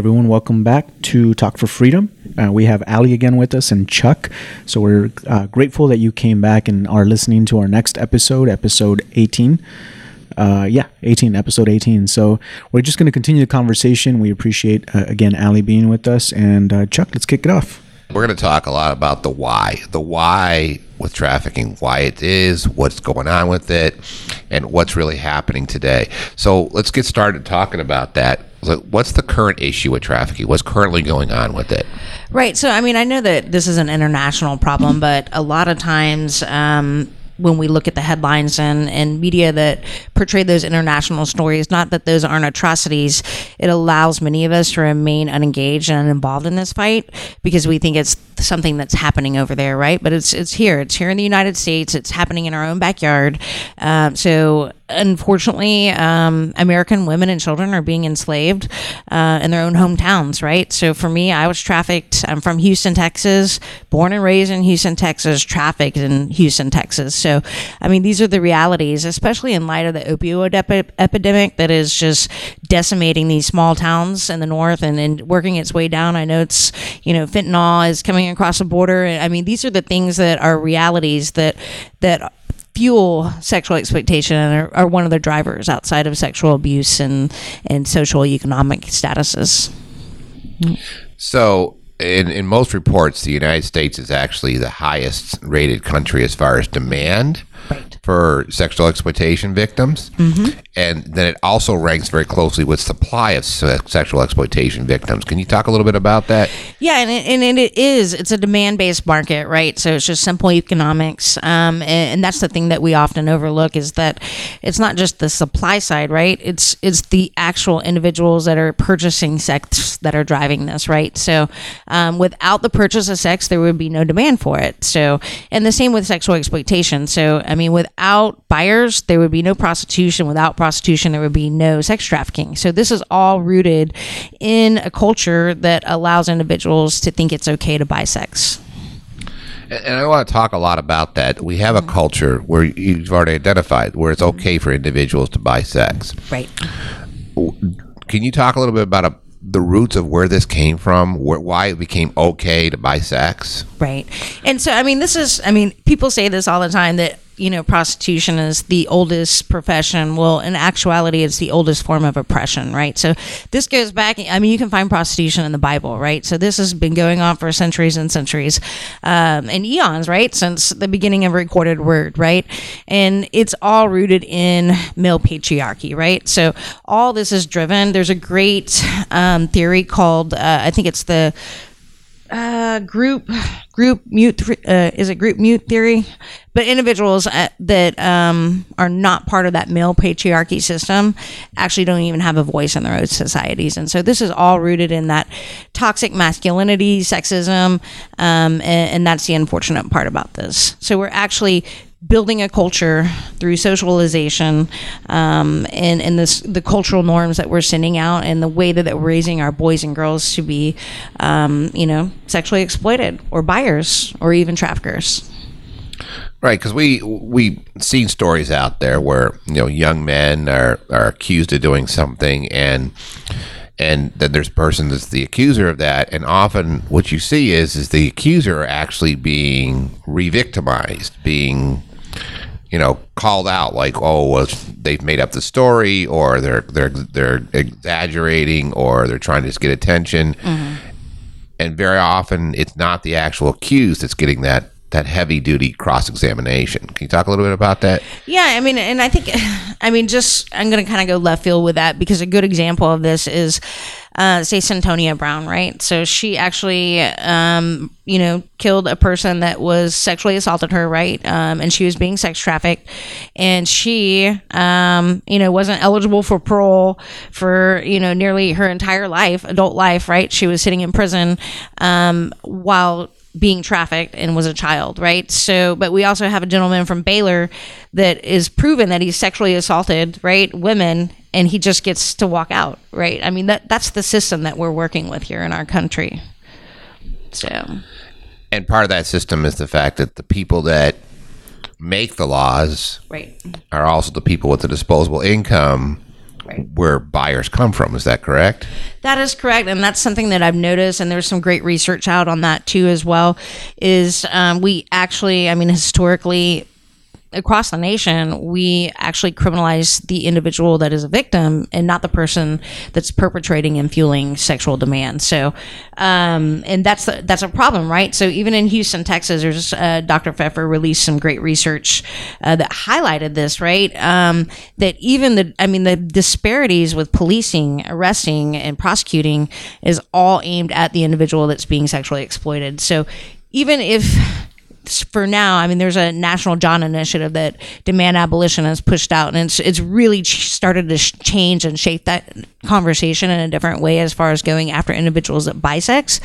everyone, welcome back to Talk for Freedom. Uh, we have Ali again with us and Chuck. So we're uh, grateful that you came back and are listening to our next episode, episode 18. Uh, yeah, 18, episode 18. So we're just going to continue the conversation. We appreciate, uh, again, Ali being with us. And uh, Chuck, let's kick it off. We're going to talk a lot about the why, the why with trafficking, why it is, what's going on with it, and what's really happening today. So let's get started talking about that. What's the current issue with trafficking? What's currently going on with it? Right. So, I mean, I know that this is an international problem, but a lot of times, um, when we look at the headlines and, and media that portray those international stories, not that those aren't atrocities, it allows many of us to remain unengaged and uninvolved in this fight because we think it's something that's happening over there, right? But it's it's here. It's here in the United States. It's happening in our own backyard. Um, so unfortunately, um, American women and children are being enslaved uh, in their own hometowns, right? So for me, I was trafficked. I'm from Houston, Texas, born and raised in Houston, Texas, trafficked in Houston, Texas. So, I mean, these are the realities, especially in light of the opioid epi- epidemic that is just decimating these small towns in the north and, and working its way down. I know it's, you know, fentanyl is coming across the border. I mean, these are the things that are realities that, that fuel sexual exploitation and are, are, one of the drivers outside of sexual abuse and, and social economic statuses. So, in, in most reports, the United States is actually the highest rated country as far as demand right. For sexual exploitation victims. Mm-hmm. And then it also ranks very closely with supply of sexual exploitation victims. Can you talk a little bit about that? Yeah, and it, and it is. It's a demand based market, right? So it's just simple economics. Um, and, and that's the thing that we often overlook is that it's not just the supply side, right? It's it's the actual individuals that are purchasing sex that are driving this, right? So um, without the purchase of sex, there would be no demand for it. So, and the same with sexual exploitation. So, I mean, without buyers, there would be no prostitution. Without prostitution, there would be no sex trafficking. So this is all rooted in a culture that allows individuals to think it's okay to buy sex. And I want to talk a lot about that. We have a mm-hmm. culture where you've already identified where it's okay for individuals to buy sex. Right. Can you talk a little bit about a the roots of where this came from, where, why it became okay to buy sex. Right. And so, I mean, this is, I mean, people say this all the time that you know, prostitution is the oldest profession. Well, in actuality, it's the oldest form of oppression, right? So this goes back. I mean, you can find prostitution in the Bible, right? So this has been going on for centuries and centuries, um, and eons, right, since the beginning of recorded word, right? And it's all rooted in male patriarchy, right? So all this is driven. There's a great um, theory called, uh, I think it's the uh, group group mute uh, is it group mute theory? But individuals uh, that um, are not part of that male patriarchy system actually don't even have a voice in their own societies. And so this is all rooted in that toxic masculinity sexism um, and, and that's the unfortunate part about this. So we're actually building a culture through socialization um, and, and this, the cultural norms that we're sending out and the way that, that we're raising our boys and girls to be, um, you know, sexually exploited or buyers or even traffickers. Right, because we we seen stories out there where you know young men are are accused of doing something and and then there's a person that's the accuser of that and often what you see is is the accuser actually being re-victimized being you know, called out like, oh, well, they've made up the story, or they're they're they're exaggerating, or they're trying to just get attention. Mm-hmm. And very often, it's not the actual accused that's getting that that heavy duty cross examination. Can you talk a little bit about that? Yeah, I mean, and I think, I mean, just I'm going to kind of go left field with that because a good example of this is uh, say Cyntoia Brown, right? So she actually, um, you know, killed a person that was sexually assaulted her, right? Um, and she was being sex trafficked, and she, um, you know, wasn't eligible for parole for you know nearly her entire life, adult life, right? She was sitting in prison um, while being trafficked and was a child, right? So, but we also have a gentleman from Baylor that is proven that he's sexually assaulted, right? Women, and he just gets to walk out, right? I mean, that that's the system that we're working with here in our country. So, and part of that system is the fact that the people that make the laws right. are also the people with the disposable income where buyers come from. Is that correct? That is correct, and that's something that I've noticed, and there's some great research out on that too as well. Is um, we actually, I mean, historically, across the nation, we actually criminalize the individual that is a victim and not the person that's perpetrating and fueling sexual demand. So, um, and that's the, that's a problem, right? So even in Houston, Texas, there's uh, Dr. Pfeffer released some great research uh, that highlighted this, right? Um, that even the, I mean, the disparities with policing, arresting, and prosecuting is all aimed at the individual that's being sexually exploited. So even if for now, I mean, there's a national John initiative that demand abolition has pushed out, and it's it's really started to change and shape that conversation in a different way as far as going after individuals that buy sex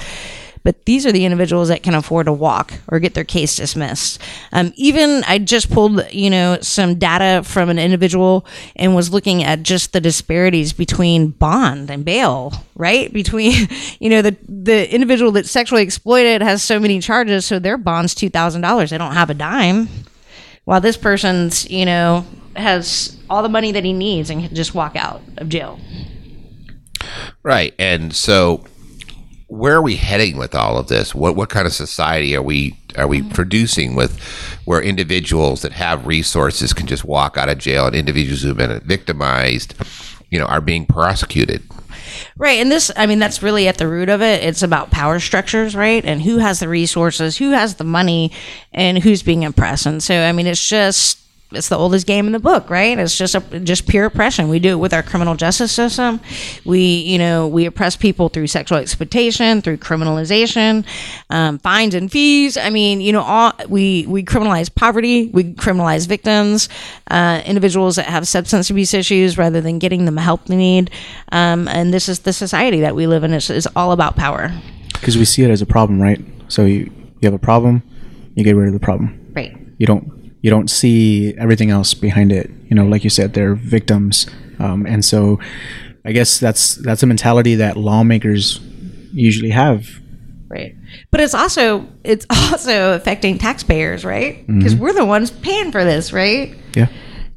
but these are the individuals that can afford to walk or get their case dismissed. Um, even I just pulled, you know, some data from an individual and was looking at just the disparities between bond and bail, right? Between, you know, the the individual that's sexually exploited has so many charges, so their bond's two thousand dollars. They don't have a dime, while this person's, you know, has all the money that he needs and can just walk out of jail. Right, and so where are we heading with all of this? What what kind of society are we are we mm-hmm. producing with where individuals that have resources can just walk out of jail and individuals who've been victimized, you know, are being prosecuted? Right. And this, I mean, that's really at the root of it. It's about power structures, right? And who has the resources, who has the money, and who's being oppressed. And so, I mean, it's just it's the oldest game in the book, right? It's just a, just pure oppression. We do it with our criminal justice system. We, you know, we oppress people through sexual exploitation, through criminalization, um, fines and fees. I mean, you know, all we we criminalize poverty. We criminalize victims, uh, individuals that have substance abuse issues, rather than getting them the help they need. Um, and this is the society that we live in. It's, it's all about power. Because we see it as a problem, right? So you you have a problem, you get rid of the problem. Right. You don't you don't see everything else behind it. You know, like you said, they're victims, um, and so I guess that's that's a mentality that lawmakers usually have. Right, but it's also it's also affecting taxpayers, right? Because mm-hmm. we're the ones paying for this, right? Yeah.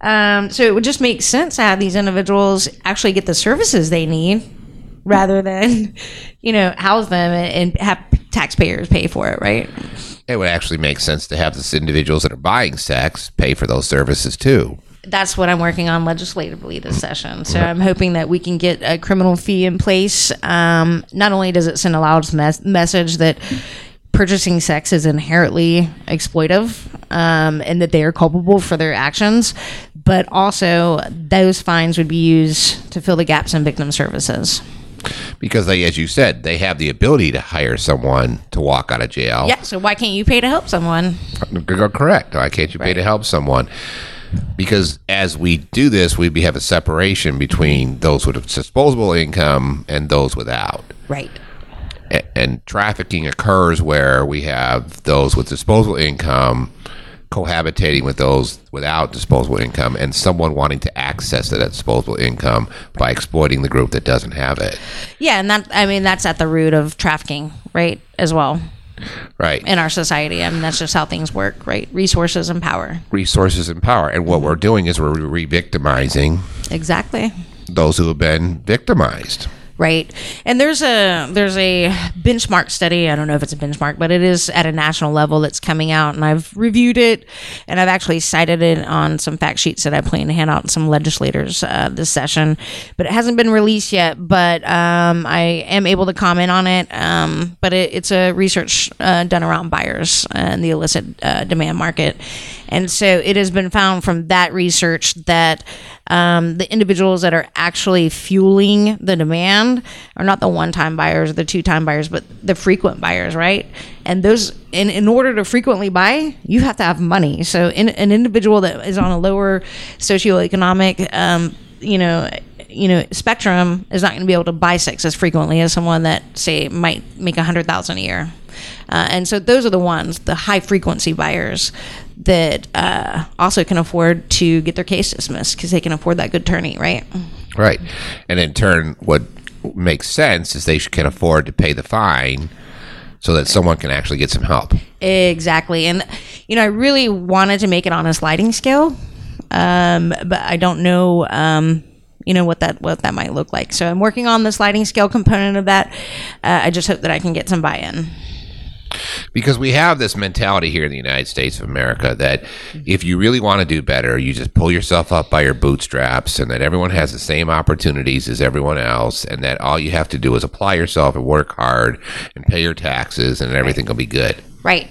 Um, so it would just make sense to have these individuals actually get the services they need rather than, you know, house them and have taxpayers pay for it, right? It would actually make sense to have the individuals that are buying sex pay for those services too. That's what I'm working on legislatively this session. So I'm hoping that we can get a criminal fee in place. Um, not only does it send a loud mes- message that purchasing sex is inherently exploitive um, and that they are culpable for their actions, but also those fines would be used to fill the gaps in victim services because they, as you said, they have the ability to hire someone to walk out of jail. Yeah. So why can't you pay to help someone? Correct. Why can't you pay right. to help someone? Because as we do this, we have a separation between those with disposable income and those without. Right. and trafficking occurs where we have those with disposable income cohabitating with those without disposable income and someone wanting to access that disposable income by exploiting the group that doesn't have it. Yeah, and that I mean that's at the root of trafficking, right? As well. Right. In our society. I mean that's just how things work, right? Resources and power. Resources and power. And what we're doing is we're re-victimizing Exactly. Those who have been victimized right? And there's a there's a benchmark study. I don't know if it's a benchmark, but it is at a national level that's coming out, and I've reviewed it, and I've actually cited it on some fact sheets that I plan to hand out to some legislators uh, this session. But it hasn't been released yet. But um, I am able to comment on it. Um, but it, it's a research uh, done around buyers and the illicit uh, demand market, and so it has been found from that research that um, the individuals that are actually fueling the demand are not the one-time buyers, or the two-time buyers, but the frequent buyers, right? And those, in, in order to frequently buy, you have to have money. So, in, an individual that is on a lower socioeconomic, um, you know, you know, spectrum is not going to be able to buy sex as frequently as someone that say might make a hundred thousand a year. Uh, and so those are the ones, the high frequency buyers that uh, also can afford to get their case dismissed because they can afford that good attorney, right? Right. And in turn, what makes sense is they can afford to pay the fine so that someone can actually get some help. Exactly. And, you know, I really wanted to make it on a sliding scale, um, but I don't know. Um, you know what that what that might look like. So I'm working on the sliding scale component of that. Uh, I just hope that I can get some buy-in. Because we have this mentality here in the United States of America that if you really want to do better, you just pull yourself up by your bootstraps, and that everyone has the same opportunities as everyone else, and that all you have to do is apply yourself and work hard and pay your taxes, and everything will be good. Right.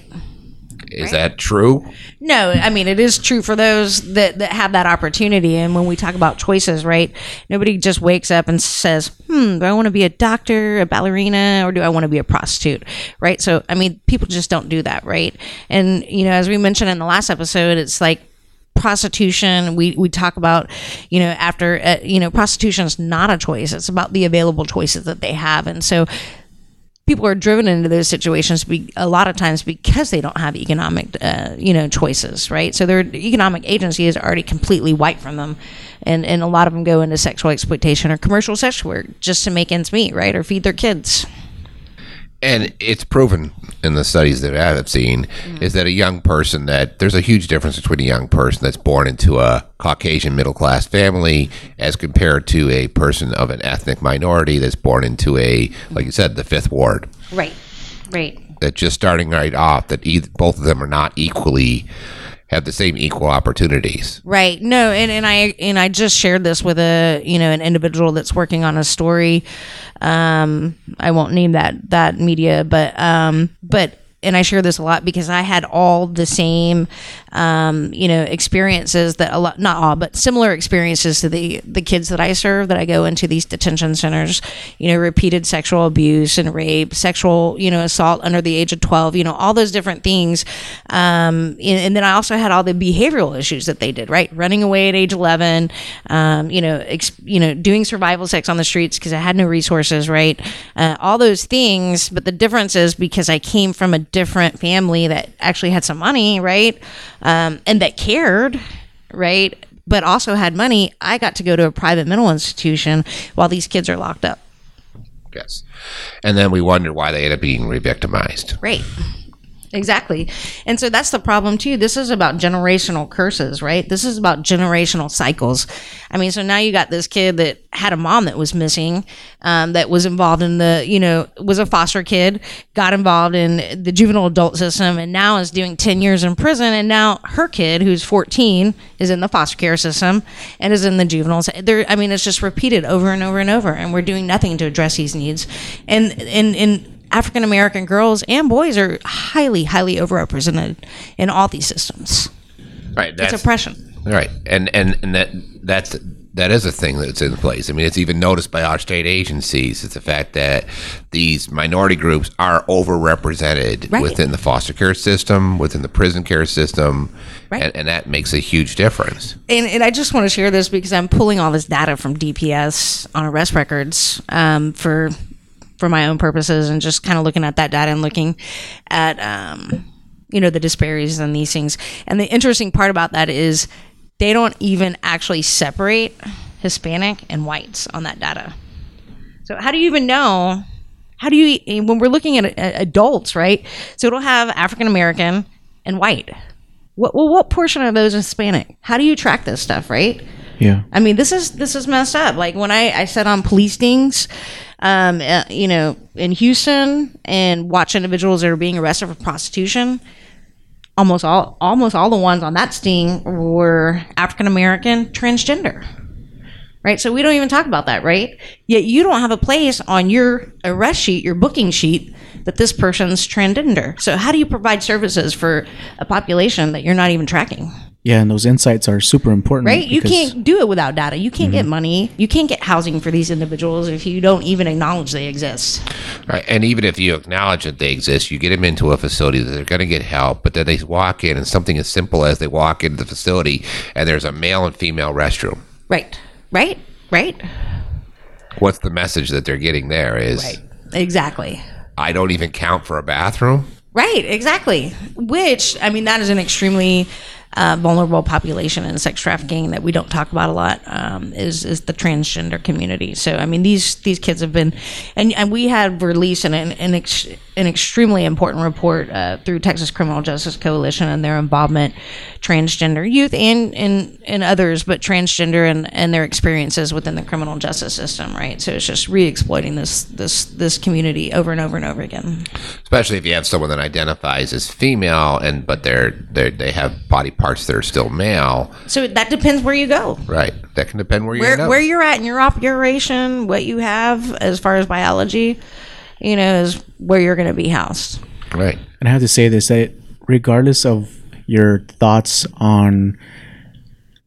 Is that true? No, I mean it is true for those that, that have that opportunity. And when we talk about choices, right? Nobody just wakes up and says, "Hmm, do I want to be a doctor, a ballerina, or do I want to be a prostitute?" Right? So, I mean, people just don't do that, right? And you know, as we mentioned in the last episode, it's like prostitution we we talk about you know after uh, you know prostitution is not a choice it's about the available choices that they have and so people are driven into those situations be, a lot of times because they don't have economic uh, you know choices right? So their economic agency is already completely wiped from them. And and a lot of them go into sexual exploitation or commercial sex work just to make ends meet right? Or feed their kids And it's proven in the studies that I have seen mm. is that a young person that there's a huge difference between a young person that's born into a Caucasian middle class family as compared to a person of an ethnic minority that's born into a, like you said, the fifth ward. right right That just starting right off, that either, both of them are not equally have the same equal opportunities. Right. No, and, and I and I just shared this with a you know an individual that's working on a story. Um, I won't name that that media, but um, but and I share this a lot because I had all the same, um, you know, experiences that a lot, not all, but similar experiences to the the kids that I serve. That I go into these detention centers, you know, repeated sexual abuse and rape, sexual, you know, assault under the age of twelve, you know, all those different things. Um, and, and then I also had all the behavioral issues that they did, right? Running away at age eleven, um, you know, ex, you know, doing survival sex on the streets because I had no resources, right? Uh, all those things, but the difference is because I came from a different family that actually had some money, right? Um, and that cared, right? But also had money. I got to go to a private mental institution while these kids are locked up. Yes. And then we wonder why they end up being re-victimized. Right. Exactly. And so that's the problem too. This is about generational curses, right? This is about generational cycles. I mean, so now you got this kid that had a mom that was missing, um, that was involved in the, you know, was a foster kid, got involved in the juvenile adult system, and now is doing 10 years in prison. And now her kid, who's 14, is in the foster care system and is in the juveniles. There, I mean, it's just repeated over and over and over, and we're doing nothing to address these needs. And, and, and, African American girls and boys are highly, highly overrepresented in all these systems. Right. It's That's oppression. right. And and and that that's that is a thing that's in place. I mean, it's even noticed by our state agencies. It's the fact that these minority groups are overrepresented Right. within the foster care system, within the prison care system, Right. and, and that makes a huge difference. And, and I just want to share this because I'm pulling all this data from DPS on arrest records um, for for my own purposes, and just kind of looking at that data and looking at um, you know the disparities in these things. And the interesting part about that is they don't even actually separate Hispanic and whites on that data. So how do you even know? How do you when we're looking at uh, adults, right? So it'll have African American and white. What well, what portion of those is Hispanic? How do you track this stuff, right? Yeah. I mean, this is this is messed up. Like when I I sat on police stings, um, uh, you know, in Houston and watch individuals that are being arrested for prostitution. Almost all almost all the ones on that sting were African American, transgender. Right, so we don't even talk about that, right? Yet you don't have a place on your arrest sheet, your booking sheet, that this person's transgender. So how do you provide services for a population that you're not even tracking? Yeah, and those insights are super important. right? You can't do it without data. You can't get mm-hmm. money. You can't get housing for these individuals if you don't even acknowledge they exist. Right. And even if you acknowledge that they exist, you get them into a facility that they're going to get help, but then they walk in and something as simple as they walk into the facility and there's a male and female restroom. Right. Right. Right. What's the message that they're getting there is Exactly. I don't even count for a bathroom. Right, exactly. Which I mean, that is an extremely uh, vulnerable population in sex trafficking that we don't talk about a lot um, is is the transgender community. So I mean these these kids have been, and, and we had released an an, ex, an extremely important report uh, through Texas Criminal Justice Coalition and their involvement transgender youth and and, and others, but transgender and, and their experiences within the criminal justice system. Right. So it's just re-exploiting this this this community over and over and over again. Especially if you have someone that identifies as female and but they're they they have body parts that are still male. So that depends where you go. Right. That can depend where you where, where you're at in your operation, what you have as far as biology, you know, is where you're going to be housed. right. And I have to say this that regardless of your thoughts on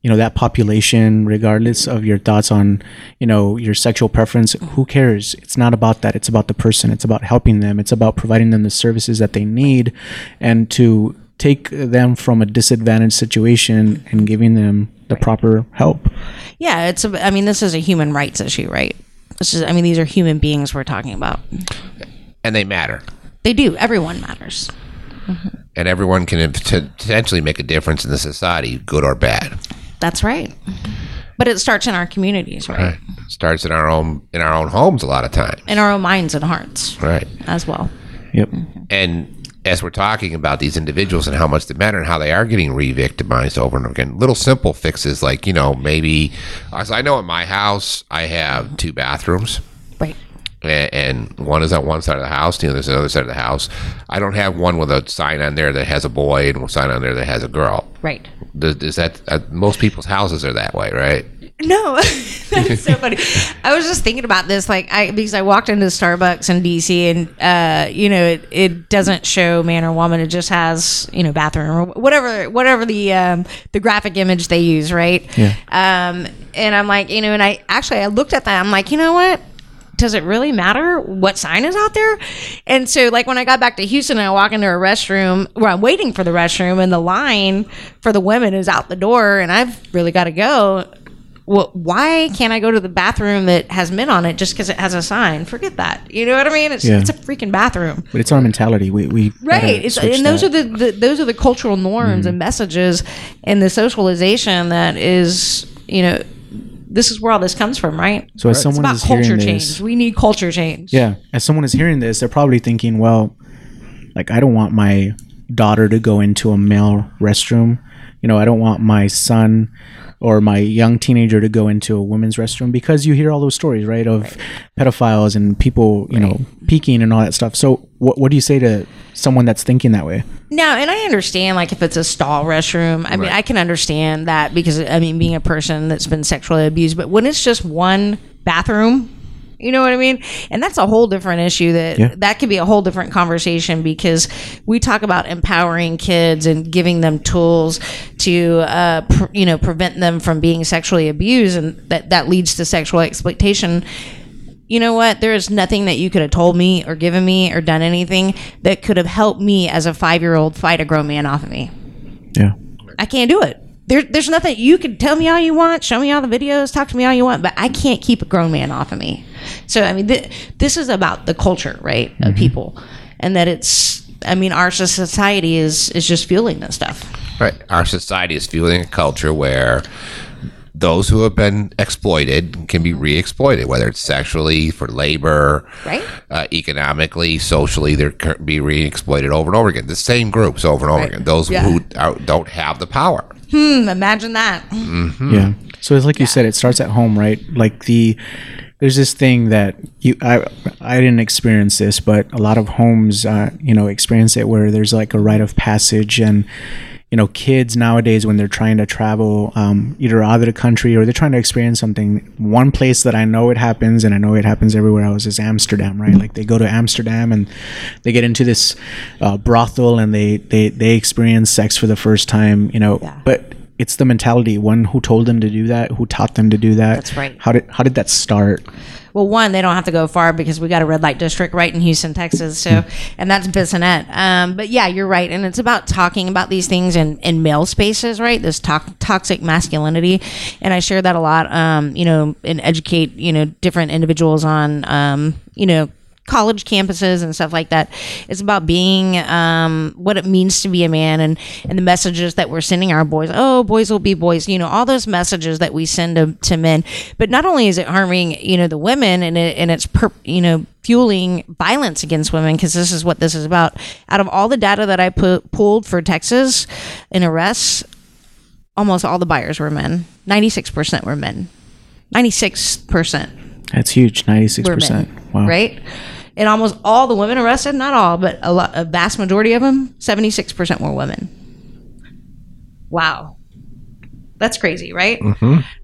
you know that population regardless of your thoughts on you know your sexual preference who cares it's not about that it's about the person it's about helping them it's about providing them the services that they need and to take them from a disadvantaged situation and giving them the proper help Yeah, it's. A, I mean, this is a human rights issue, right? This is. I mean, these are human beings we're talking about. And they matter. They do. Everyone matters. Mm-hmm. And everyone can potentially make a difference in the society, good or bad. That's right. But it starts in our communities, right? Right. Starts in our own in our own homes a lot of times. In our own minds and hearts Right. as well. yep mm-hmm. And as we're talking about these individuals and how much they matter and how they are getting re-victimized over and over again, little simple fixes like you know maybe, I know in my house, I have two bathrooms. Right. a- and one is on one side of the house, you know, there's another side of the house. I don't have one with a sign on there that has a boy and a sign on there that has a girl. Right. Does, is that uh, most people's houses are that way, right? No, that's so funny. I was just thinking about this, like I because I walked into Starbucks in DC, and uh, you know, it, it doesn't show man or woman; it just has you know bathroom or whatever, whatever the um, the graphic image they use, right? Yeah. Um, and I'm like, you know, and I actually I looked at that, I'm like, you know what? Does it really matter what sign is out there? And so, like when I got back to Houston, and I walk into a restroom where I'm waiting for the restroom, and the line for the women is out the door, and I've really got to go well, why can't I go to the bathroom that has men on it just because it has a sign? Forget that. You know what I mean? It's, Yeah. it's a freaking bathroom. but it's our mentality we we Right. It's, and those that. are the, the those are the cultural norms mm-hmm. and messages and the socialization that is, you know, this is where all this comes from, right? So as it's someone about is hearing culture this- change. We need culture change. Yeah, as someone is hearing this, they're probably thinking, well, like I don't want my daughter to go into a male restroom. You know, I don't want my son or my young teenager to go into a women's restroom because you hear all those stories, right, of pedophiles and people, you know, peeking and all that stuff. So, what what do you say to someone that's thinking that way? No, and I understand, like, if it's a stall restroom, I mean, I can understand that because, I mean, being a person that's been sexually abused, but when it's just one bathroom, you know what I mean? And that's a whole different issue that Yeah. that could be a whole different conversation because we talk about empowering kids and giving them tools to, uh, pr- you know, prevent them from being sexually abused and that, that leads to sexual exploitation you know what? There is nothing that you could have told me or given me or done anything that could have helped me as a five year old fight a grown man off of me. Yeah, I can't do it. There, there's nothing you can tell me all you want, show me all the videos, talk to me all you want, but I can't keep a grown man off of me. So, I mean, th- this is about the culture, right, of mm-hmm. people, and that it's. I mean, our society is is just fueling this stuff. Right. Our society is fueling a culture where those who have been exploited can be re-exploited, whether it's sexually, for labor, Right. uh, economically, socially. They're can be re-exploited over and over again. The same groups over and over Right. again. Those Yeah. who are, don't have the power. Hmm, imagine that. yeah. So it's like you said, it starts at home, right? Like the there's this thing that you I I didn't experience this, but a lot of homes, uh, you know, experience it where there's like a rite of passage and. You know, kids nowadays when they're trying to travel um, either out of the country or they're trying to experience something. One place that I know it happens, and I know it happens everywhere else, is Amsterdam. Right? Like they go to Amsterdam and they get into this uh, brothel and they they they experience sex for the first time. You know, Yeah. but it's the mentality. One who told them to do that, who taught them to do that. That's right. How did how did that start? Well, one, they don't have to go far because we got a red light district right in Houston, Texas. So, and that's Bissonnet. Um, but yeah, you're right. And it's about talking about these things in, in male spaces, right? This to- toxic masculinity. And I share that a lot, um, you know, and educate, you know, different individuals on, um, you know, college campuses and stuff like that. It's about being um, what it means to be a man and, and the messages that we're sending our boys. Oh, boys will be boys. You know, all those messages that we send to, to men. But not only is it harming, you know, the women and it, and it's, per, you know, fueling violence against women because this is what this is about. Out of all the data that I pulled for Texas in arrests, almost all the buyers were men. 96% were men. 96% That's huge. Ninety six were percent. men. Wow. Right? And almost all the women arrested, not all, but a, lot, a vast majority of them, 76% were women. Wow. That's crazy, right?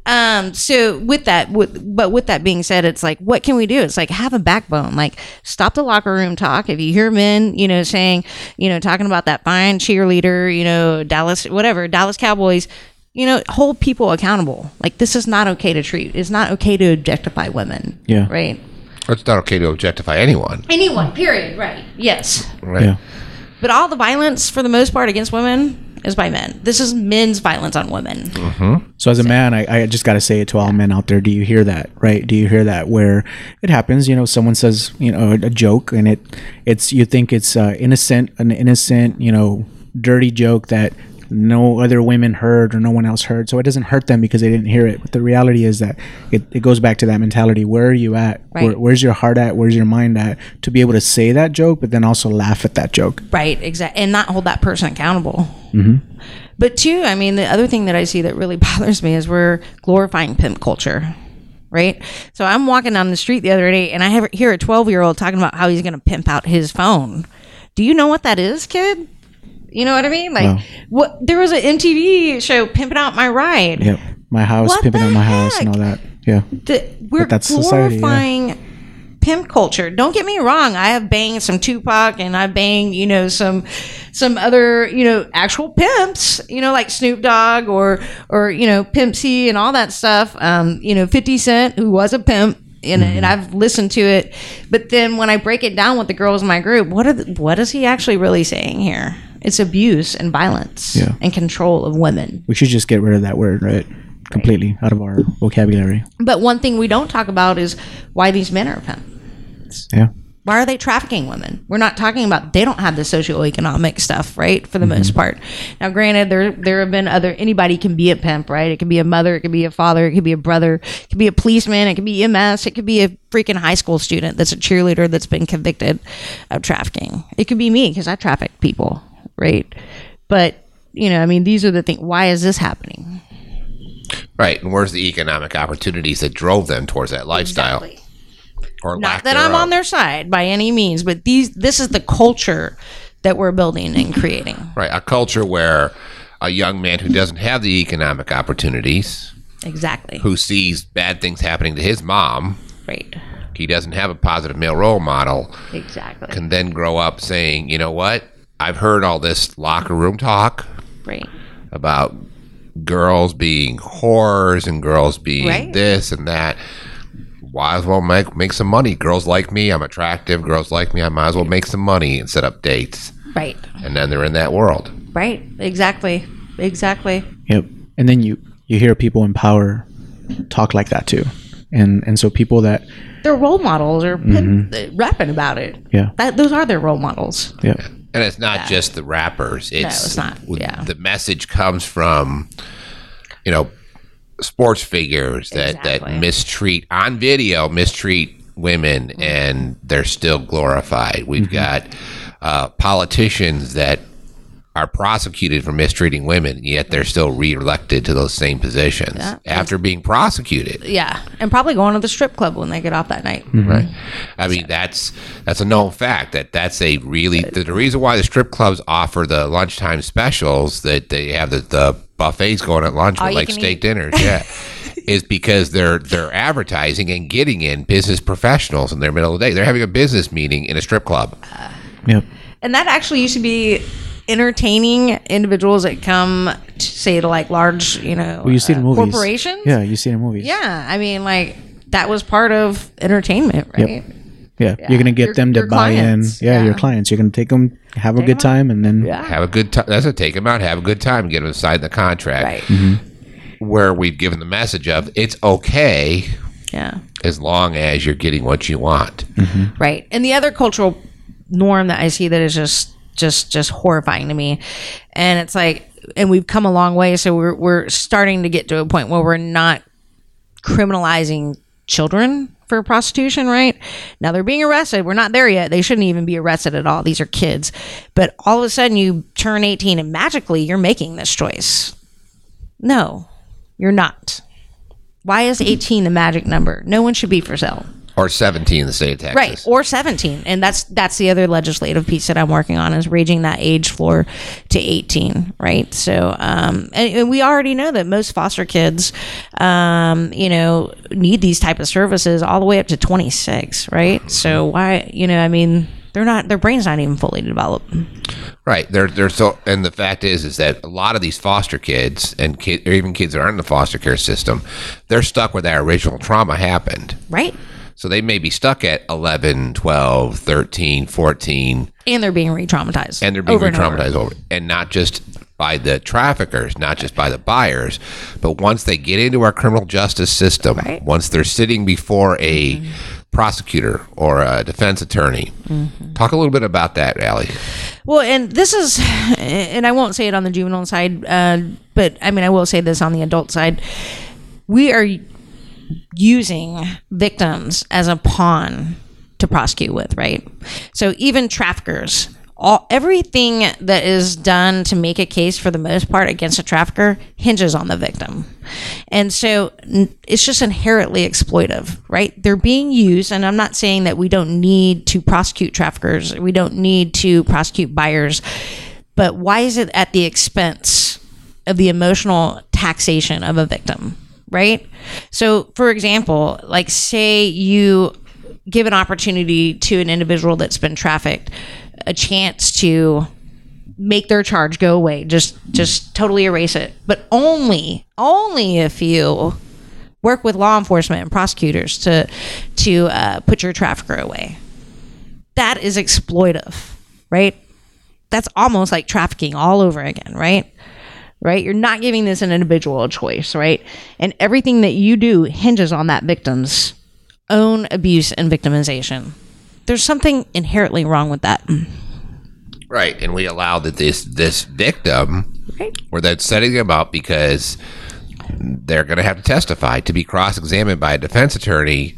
Um, so with that, with, but with that being said, it's like, what can we do? It's like have a backbone. Like stop the locker room talk. If you hear men, you know, saying, you know, talking about that fine cheerleader, you know, Dallas, whatever, Dallas Cowboys, you know, hold people accountable. Like this is not okay to treat. It's not okay to objectify women. Yeah. Right. It's not okay to objectify anyone. Anyone. Period. Right. Yes. Right. Yeah. But all the violence, for the most part, against women is by men. This is men's violence on women. Mm-hmm. So as a man, I, I just got to say it to all men out there. Do you hear that? Right? Do you hear that? Where it happens, you know, someone says, you know, a joke, and it, it's you think it's uh, innocent, an innocent, you know, dirty joke that no other women heard or no one else heard. So it doesn't hurt them because they didn't hear it. But the reality is that it, it goes back to that mentality. Where are you at? Where, where's your heart at? Where's your mind at? To be able to say that joke, but then also laugh at that joke. Right, exactly, and not hold that person accountable. Mm-hmm. But two, I mean, the other thing that I see that really bothers me is we're glorifying pimp culture. Right, so I'm walking down the street the other day, and I have, hear a 12 year old talking about how he's going to pimp out his phone. Do you know what that is, kid? You know what I mean? Like, No. what? There was an MTV show, "Pimping Out My Ride." Yep. My house, What pimping out my house, and all that. Yeah. the, we're that's society, yeah. glorifying pimp culture. Don't get me wrong. I have banged some Tupac and I banged, you know, some some other, you know, actual pimps, you know, like Snoop Dogg or or you know, Pimp C and all that stuff. Um, you know, 50 Cent who was a pimp and, Mm-hmm. and I've listened to it, but then when I break it down with the girls in my group, what are the, what is he actually really saying here? It's abuse and violence Yeah. and control of women. We should just get rid of that word, right? Completely out of our vocabulary. But one thing we don't talk about is why these men are pimps. Yeah. why are they trafficking women? We're not talking about they don't have the socioeconomic stuff, right? For the most mm-hmm. part. Now, granted, there there have been other anybody can be a pimp, right? It can be a mother, it can be a father, it could be a brother, it could be a policeman, it could be EMS, it could be a freaking high school student that's a cheerleader that's been convicted of trafficking. It could be me because I traffic people, right? But you know, I mean, these are the things. Why is this happening? Right. And where's the economic opportunities that drove them towards that lifestyle? Exactly. Or Not that I'm on their side by any means, but these this is the culture that we're building and creating. Right. A culture where a young man who doesn't have the economic opportunities, Exactly. who sees bad things happening to his mom, Right. he doesn't have a positive male role model, Exactly. can then grow up saying, you know what? I've heard all this locker room talk right. about girls being whores and girls being Right. this and that. Why as well make make some money. Girls like me. I'm attractive. Girls like me. I might as well make some money and set up dates. Right. And then they're in that world. Right. Exactly. Exactly. Yep. And then you you hear people in power talk like that too, and and so people that Their role models are pimp- uh, rapping about it. Yeah. That those are their role models. yeah And it's not just the rappers. It's, it's not, yeah. The message comes from, you know, sports figures that, Exactly. that mistreat on video, mistreat women, and they're still glorified. We've Mm-hmm. got uh, politicians that are prosecuted for mistreating women, yet they're still reelected to those same positions Yeah. after being prosecuted. Yeah. And probably going to the strip club when they get off that night. Mm-hmm. Right. I mean, that's that's a known fact that that's a really the, the reason why the strip clubs offer the lunchtime specials that they have the, the buffets going at lunch All with like steak eat. dinners. Yeah. Is because they're they're advertising and getting in business professionals in their middle of the day. They're having a business meeting in a strip club. yep And that actually used to be entertaining individuals that come to say to like large, you know, well you see it in uh, movies corporations. yeah you see it in movies Yeah. I mean, like that was part of entertainment, right? yeah, you're gonna get Your- them to buy clients, in yeah, your clients you're gonna take them have a Take good 'em out. time and then Yeah. Have a good time. That's a take them out. Have a good time. Get them to sign the contract. Right. Mm-hmm. Where we've given the message of it's okay Yeah. as long as you're getting what you want. Right. And the other cultural norm that I see that is just just just horrifying to me. And it's like and we've come a long way so we're we're starting to get to a point where we're not criminalizing children for prostitution, right? Now they're being arrested. We're not there yet. They shouldn't even be arrested at all. These are kids. But all of a sudden you turn 18 and magically you're making this choice. No. You're not. Why is 18 the magic number? No one should be for sale. Or 17 in the state of Texas. Right, or 17. And that's that's the other legislative piece that I'm working on is raising that age floor to 18, right? So, um and, and we already know that most foster kids um, you know, need these type of services all the way up to 26, right? So why, you know, I mean, they're not their brain's not even fully developed. Right. They're they're so and the fact is is that a lot of these foster kids and kid, or even kids that aren't in the foster care system, they're stuck where that original trauma happened. Right? So they may be stuck at 11, 12, 13, 14 And they're being re-traumatized. and they're being over and over. over and not just by the traffickers, not just by the buyers, but once they get into our criminal justice system, Right. once they're sitting before a prosecutor or a defense attorney. Talk a little bit about that, Allie. Well, and this is, and I won't say it on the juvenile side, uh, but I mean, I will say this on the adult side. We are using victims as a pawn to prosecute with, right? So even traffickers, all everything that is done to make a case for the most part against a trafficker hinges on the victim. And so it's just inherently exploitive, right? They're being used and I'm not saying that we don't need to prosecute traffickers, we don't need to prosecute buyers, but why is it at the expense of the emotional taxation of a victim, right? So, for example, like say you give an opportunity to an individual that's been trafficked a chance to make their charge go away just just totally erase it. But only only if you work with law enforcement and prosecutors to to uh, put your trafficker away. That is exploitive right? That's almost like trafficking all over again right right? You're not giving this an individual a choice right? And everything that you do hinges on that victim's own abuse and victimization. There's something inherently wrong with that. Right, and we allow that this this victim, Right. or that setting them up because they're going to have to testify to be cross-examined by a defense attorney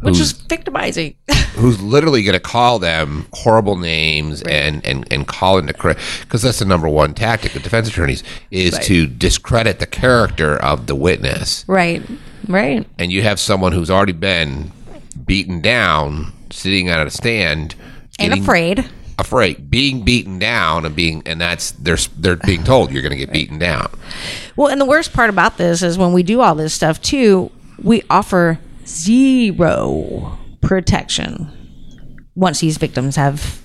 which is victimizing. who's literally going to call them horrible names and and and call into credit because that's the number one tactic of defense attorneys is Right. to discredit the character of the witness, right. Right. And you have someone who's already been beaten down, sitting on a stand, and afraid. Afraid, being beaten down, and being, and that's they're they're being told you're going to get beaten down. Well, and the worst part about this is when we do all this stuff too, we offer zero protection once these victims have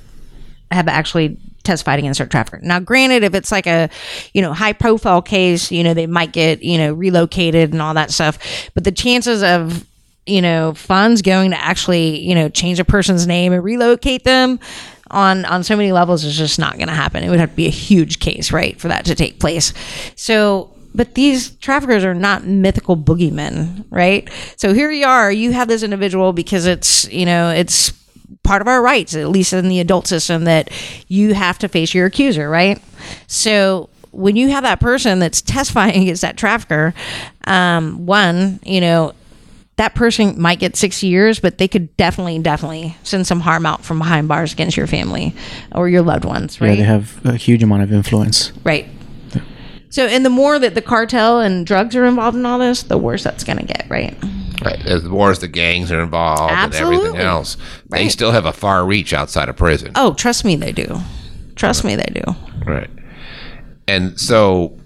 have actually testified against their trafficker. Now, granted, if it's like a you know high profile case, you know they might get you know relocated and all that stuff, but the chances of you know funds going to actually you know change a person's name and relocate them on on so many levels is just not going to happen. It would have to be a huge case, right, for that to take place. So, but these traffickers are not mythical boogeymen, right? So here you are, you have this individual because it's you know it's part of our rights, at least in the adult system, that you have to face your accuser, right? So when you have that person that's testifying against that trafficker, um, one, you know, that person might get six years, but they could definitely, definitely send some harm out from behind bars against your family or your loved ones, right? Yeah, right? they have a huge amount of influence. Right. So, and the more that the cartel and drugs are involved in all this, the worse that's going to get, right? Right, as more as the gangs are involved and everything Absolutely. else, they still have a far reach outside of prison. Oh, trust me, they do. Trust me, they do. Right. And so,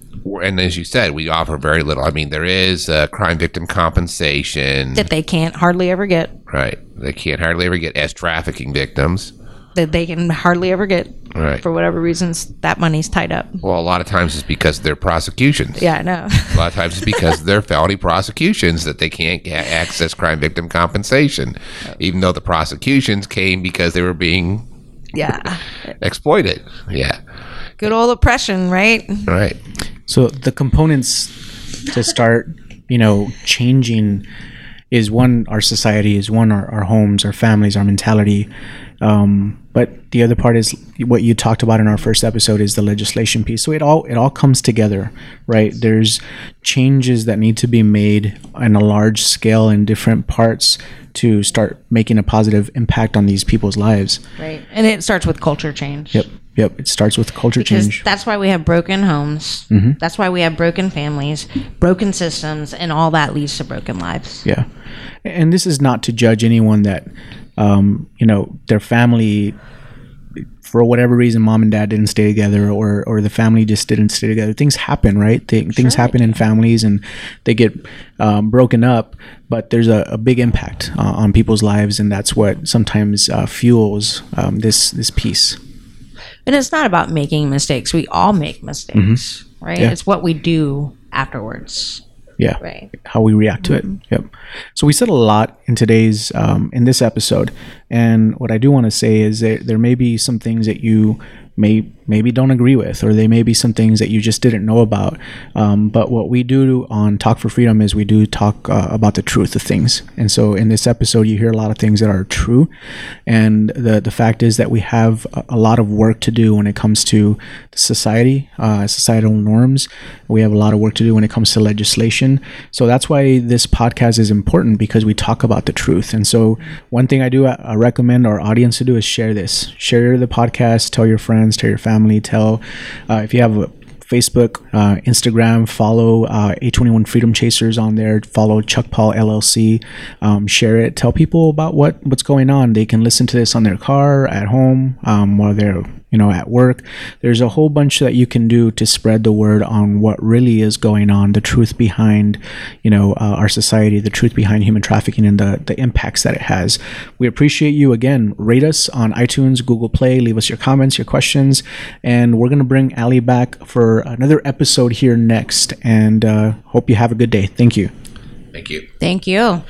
and as you said, we offer very little. I mean, there is uh, crime victim compensation. That they can't hardly ever get. Right. They can't hardly ever get as trafficking victims. That they can hardly ever get. Right. For whatever reasons, that money's tied up. Well, a lot of times it's because they're prosecutions. Yeah, I know. A lot of times it's because they're felony prosecutions that they can't get access crime victim compensation, even though the prosecutions came because they were being yeah. exploited. Yeah. Good old oppression, right? Right. So the components to start, you know, changing is one our society is one our, our homes our families our mentality. Um, but the other part is what you talked about in our first episode is the legislation piece. So it all it all comes together right? There's changes that need to be made on a large scale in different parts to start making a positive impact on these people's lives. Right. And it starts with culture change. yep yep it starts with culture Because change Mm-hmm. that's why we have broken homes. That's why we have broken families, broken systems, and all that leads to broken lives. Yeah, and this is not to judge anyone that, um, you know, their family, for whatever reason, mom and dad didn't stay together, or or the family just didn't stay together. Things happen, right? Th- things happen in families, and they get um, broken up. But there's a, a big impact uh, on people's lives, and that's what sometimes uh, fuels um, this this piece. And it's not about making mistakes. We all make mistakes, right? Mm-hmm. Yeah. It's what we do afterwards. Yeah. Right. How we react to it. Yep. So we said a lot in today's um, in this episode, and what I do want to say is that there may be some things that you may maybe don't agree with, or they may be some things that you just didn't know about. Um, but what we do on Talk for Freedom is we do talk uh, about the truth of things, and so in this episode you hear a lot of things that are true, and the the fact is that we have a, lot of work to do when it comes to society, uh, societal norms. We have a lot of work to do when it comes to legislation. So that's why this podcast is important because we talk about the truth. And so one thing I do uh, recommend our audience to do is share this. Share the podcast. Tell your friends. Tell your family. Tell uh, if you have a Facebook, uh, Instagram, follow uh, A21 Freedom Chasers on there. Follow Chuck Paul LLC. Um, share it. Tell people about what what's going on. They can listen to this on their car, at home, um, while they're you know at work. There's a whole bunch that you can do to spread the word on what really is going on, the truth behind you know uh, our society, the truth behind human trafficking, and the the impacts that it has. We appreciate you again. Rate us on iTunes, Google Play. Leave us your comments, your questions, and we're gonna bring Ali back for another episode here next. And uh, hope you have a good day. Thank you. Thank you. Thank you.